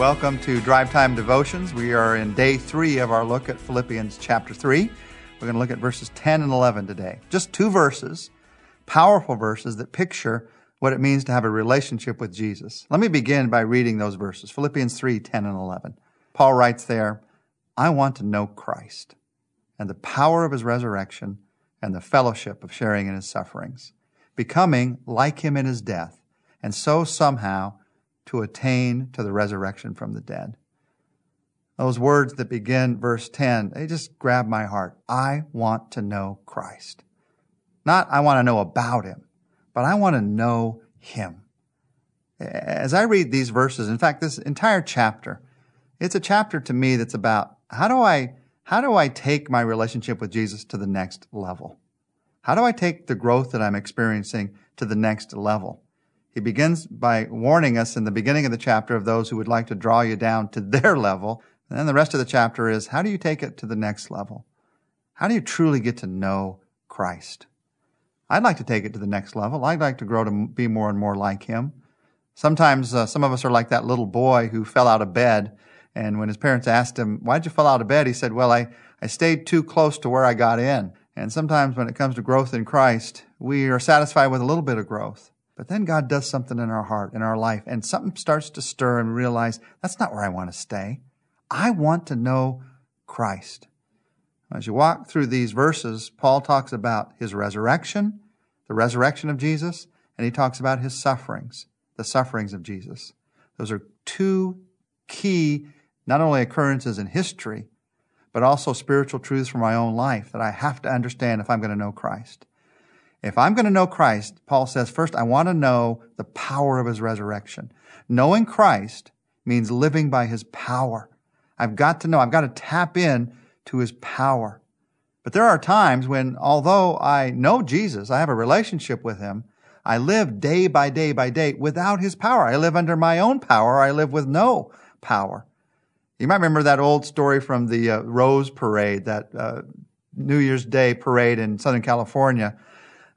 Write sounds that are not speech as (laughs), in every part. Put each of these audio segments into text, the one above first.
Welcome to Drive Time Devotions. We are in day three of our look at Philippians chapter 3. We're going to look at verses 10 and 11 today. Just two verses, powerful verses that picture what it means to have a relationship with Jesus. Let me begin by reading those verses Philippians 3 10 and 11. Paul writes there, I want to know Christ and the power of his resurrection and the fellowship of sharing in his sufferings, becoming like him in his death, and so somehow to attain to the resurrection from the dead. Those words that begin verse 10, they just grab my heart. I want to know Christ. Not I want to know about him, but I want to know him. As I read these verses, in fact, this entire chapter, it's a chapter to me that's about how do I, how do I take my relationship with Jesus to the next level? How do I take the growth that I'm experiencing to the next level? He begins by warning us in the beginning of the chapter of those who would like to draw you down to their level. And then the rest of the chapter is how do you take it to the next level? How do you truly get to know Christ? I'd like to take it to the next level. I'd like to grow to be more and more like Him. Sometimes uh, some of us are like that little boy who fell out of bed. And when his parents asked him, Why'd you fall out of bed? He said, Well, I, I stayed too close to where I got in. And sometimes when it comes to growth in Christ, we are satisfied with a little bit of growth. But then God does something in our heart, in our life, and something starts to stir and realize that's not where I want to stay. I want to know Christ. As you walk through these verses, Paul talks about his resurrection, the resurrection of Jesus, and he talks about his sufferings, the sufferings of Jesus. Those are two key, not only occurrences in history, but also spiritual truths for my own life that I have to understand if I'm going to know Christ. If I'm going to know Christ, Paul says, first, I want to know the power of his resurrection. Knowing Christ means living by his power. I've got to know, I've got to tap in to his power. But there are times when, although I know Jesus, I have a relationship with him, I live day by day by day without his power. I live under my own power. I live with no power. You might remember that old story from the uh, Rose Parade, that uh, New Year's Day parade in Southern California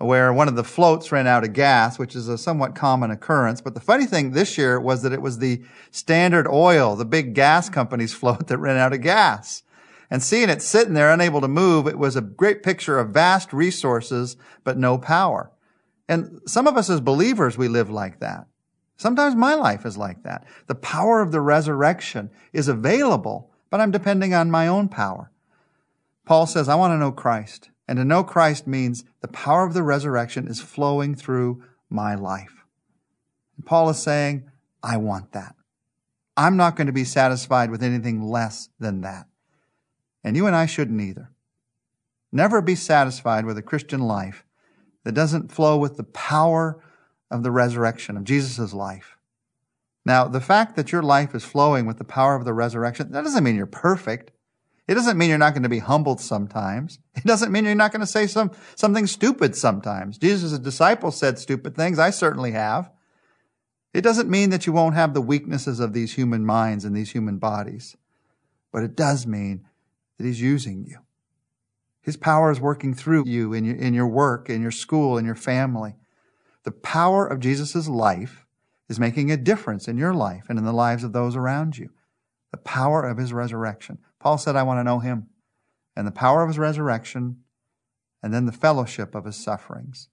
where one of the floats ran out of gas, which is a somewhat common occurrence. But the funny thing this year was that it was the Standard Oil, the big gas company's (laughs) float that ran out of gas. And seeing it sitting there unable to move, it was a great picture of vast resources, but no power. And some of us as believers, we live like that. Sometimes my life is like that. The power of the resurrection is available, but I'm depending on my own power. Paul says, I want to know Christ. And to know Christ means the power of the resurrection is flowing through my life. And Paul is saying, I want that. I'm not going to be satisfied with anything less than that. And you and I shouldn't either. Never be satisfied with a Christian life that doesn't flow with the power of the resurrection of Jesus' life. Now, the fact that your life is flowing with the power of the resurrection, that doesn't mean you're perfect. It doesn't mean you're not going to be humbled sometimes. It doesn't mean you're not going to say some, something stupid sometimes. Jesus' disciples said stupid things. I certainly have. It doesn't mean that you won't have the weaknesses of these human minds and these human bodies. But it does mean that he's using you. His power is working through you in your, in your work, in your school, in your family. The power of Jesus' life is making a difference in your life and in the lives of those around you. The power of his resurrection. Paul said, I want to know him and the power of his resurrection and then the fellowship of his sufferings.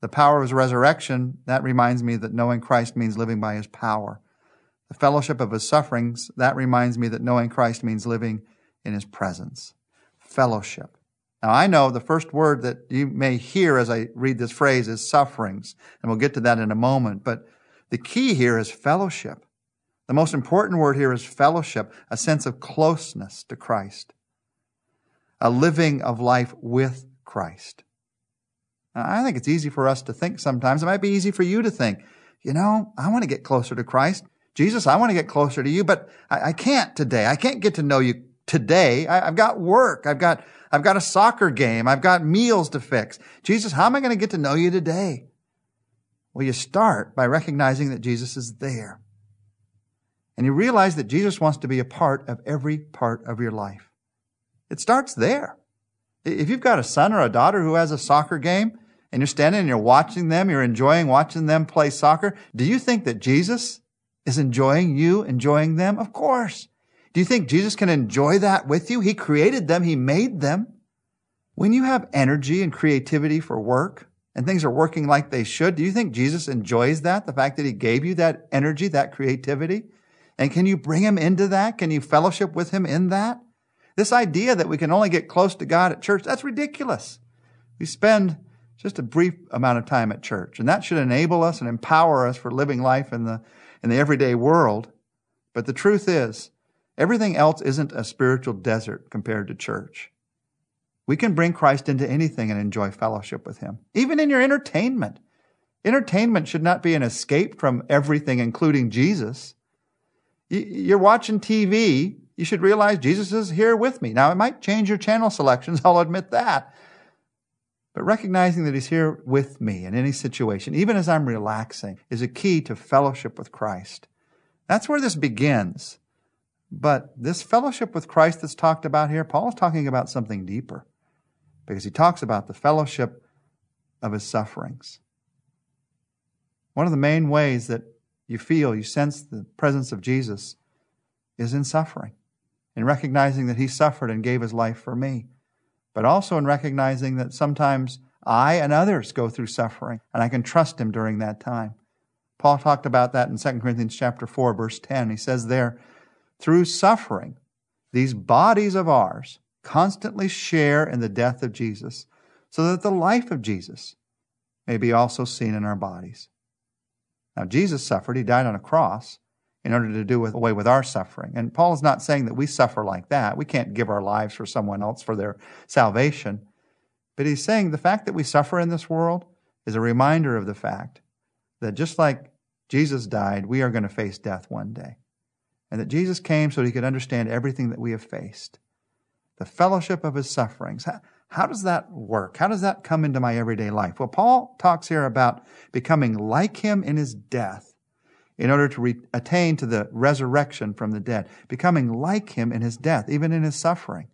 The power of his resurrection, that reminds me that knowing Christ means living by his power. The fellowship of his sufferings, that reminds me that knowing Christ means living in his presence. Fellowship. Now I know the first word that you may hear as I read this phrase is sufferings, and we'll get to that in a moment, but the key here is fellowship. The most important word here is fellowship, a sense of closeness to Christ, a living of life with Christ. Now, I think it's easy for us to think sometimes. It might be easy for you to think, you know, I want to get closer to Christ. Jesus, I want to get closer to you, but I, I can't today. I can't get to know you today. I, I've got work. I've got, I've got a soccer game. I've got meals to fix. Jesus, how am I going to get to know you today? Well, you start by recognizing that Jesus is there. And you realize that Jesus wants to be a part of every part of your life. It starts there. If you've got a son or a daughter who has a soccer game and you're standing and you're watching them, you're enjoying watching them play soccer, do you think that Jesus is enjoying you, enjoying them? Of course. Do you think Jesus can enjoy that with you? He created them. He made them. When you have energy and creativity for work and things are working like they should, do you think Jesus enjoys that? The fact that he gave you that energy, that creativity? And can you bring him into that? Can you fellowship with him in that? This idea that we can only get close to God at church, that's ridiculous. We spend just a brief amount of time at church, and that should enable us and empower us for living life in the, in the everyday world. But the truth is, everything else isn't a spiritual desert compared to church. We can bring Christ into anything and enjoy fellowship with Him, even in your entertainment. Entertainment should not be an escape from everything, including Jesus. You're watching TV, you should realize Jesus is here with me. Now, it might change your channel selections, (laughs) I'll admit that. But recognizing that He's here with me in any situation, even as I'm relaxing, is a key to fellowship with Christ. That's where this begins. But this fellowship with Christ that's talked about here, Paul is talking about something deeper because he talks about the fellowship of his sufferings. One of the main ways that you feel, you sense the presence of Jesus is in suffering, in recognizing that he suffered and gave his life for me, but also in recognizing that sometimes I and others go through suffering and I can trust him during that time. Paul talked about that in 2 Corinthians chapter 4 verse 10. He says there, through suffering, these bodies of ours constantly share in the death of Jesus, so that the life of Jesus may be also seen in our bodies. Now, Jesus suffered, he died on a cross in order to do away with our suffering. And Paul is not saying that we suffer like that. We can't give our lives for someone else for their salvation. But he's saying the fact that we suffer in this world is a reminder of the fact that just like Jesus died, we are going to face death one day. And that Jesus came so he could understand everything that we have faced the fellowship of his sufferings. How, does that work? How does that come into my everyday life? Well, Paul talks here about becoming like him in his death in order to re- attain to the resurrection from the dead, becoming like him in his death, even in his suffering.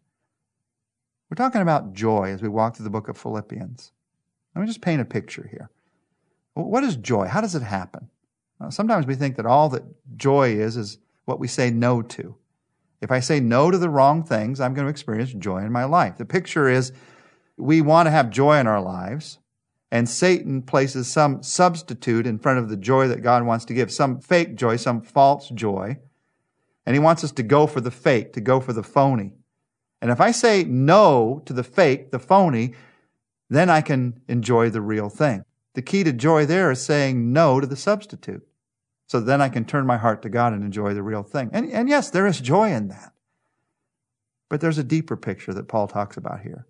We're talking about joy as we walk through the book of Philippians. Let me just paint a picture here. What is joy? How does it happen? sometimes we think that all that joy is is what we say no to. If I say no to the wrong things, I'm going to experience joy in my life. The picture is we want to have joy in our lives, and Satan places some substitute in front of the joy that God wants to give, some fake joy, some false joy. And he wants us to go for the fake, to go for the phony. And if I say no to the fake, the phony, then I can enjoy the real thing. The key to joy there is saying no to the substitute. So then I can turn my heart to God and enjoy the real thing. And, and yes, there is joy in that. But there's a deeper picture that Paul talks about here.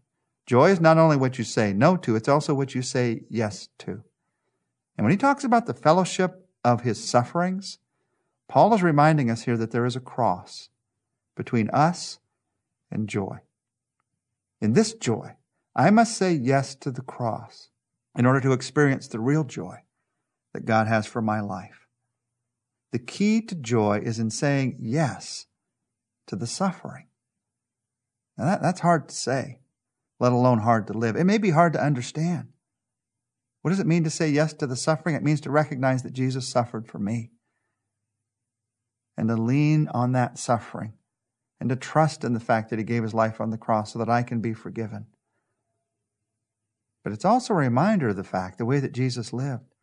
Joy is not only what you say no to, it's also what you say yes to. And when he talks about the fellowship of his sufferings, Paul is reminding us here that there is a cross between us and joy. In this joy, I must say yes to the cross in order to experience the real joy that God has for my life. The key to joy is in saying yes to the suffering. Now that, that's hard to say, let alone hard to live. It may be hard to understand. What does it mean to say yes to the suffering? It means to recognize that Jesus suffered for me and to lean on that suffering and to trust in the fact that he gave his life on the cross so that I can be forgiven. But it's also a reminder of the fact, the way that Jesus lived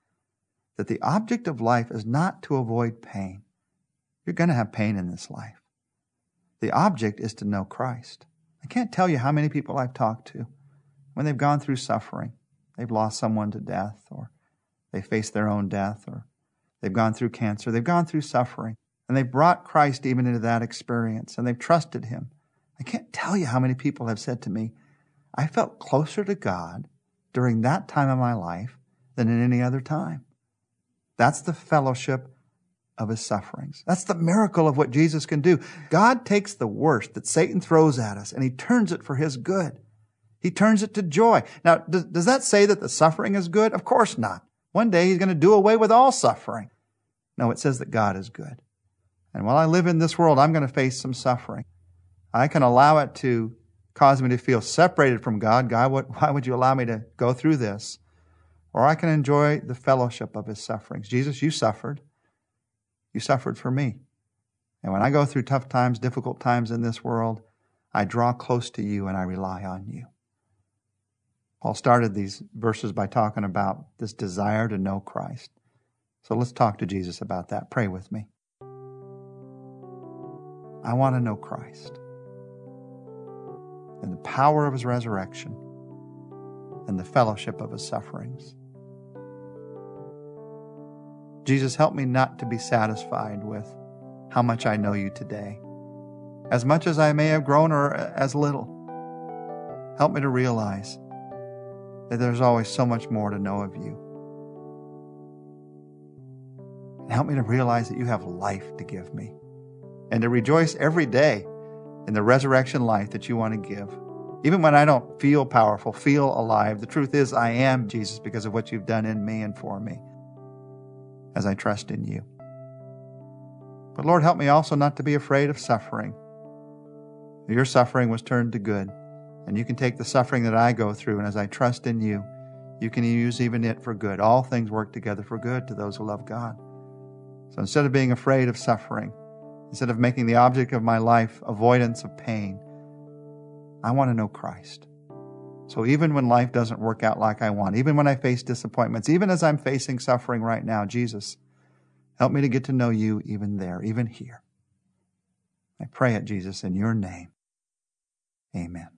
that the object of life is not to avoid pain. You're going to have pain in this life. The object is to know Christ. I can't tell you how many people I've talked to when they've gone through suffering. They've lost someone to death, or they face their own death, or they've gone through cancer. They've gone through suffering, and they've brought Christ even into that experience, and they've trusted Him. I can't tell you how many people have said to me, I felt closer to God during that time of my life than in any other time. That's the fellowship of his sufferings. That's the miracle of what Jesus can do. God takes the worst that Satan throws at us and he turns it for his good. He turns it to joy. Now, does, does that say that the suffering is good? Of course not. One day he's going to do away with all suffering. No, it says that God is good. And while I live in this world, I'm going to face some suffering. I can allow it to cause me to feel separated from God. God, what, why would you allow me to go through this? Or I can enjoy the fellowship of his sufferings. Jesus, you suffered. You suffered for me. And when I go through tough times, difficult times in this world, I draw close to you and I rely on you. Paul started these verses by talking about this desire to know Christ. So let's talk to Jesus about that. Pray with me. I want to know Christ and the power of his resurrection and the fellowship of his sufferings. Jesus, help me not to be satisfied with how much I know you today, as much as I may have grown or as little. Help me to realize that there's always so much more to know of you. And help me to realize that you have life to give me and to rejoice every day in the resurrection life that you want to give. Even when I don't feel powerful, feel alive, the truth is I am Jesus because of what you've done in me and for me as I trust in you. But Lord, help me also not to be afraid of suffering. Your suffering was turned to good, and you can take the suffering that I go through, and as I trust in you, you can use even it for good. All things work together for good to those who love God. So instead of being afraid of suffering, instead of making the object of my life avoidance of pain, I want to know Christ. So even when life doesn't work out like I want, even when I face disappointments, even as I'm facing suffering right now, Jesus, help me to get to know you even there, even here. I pray it, Jesus, in your name. Amen.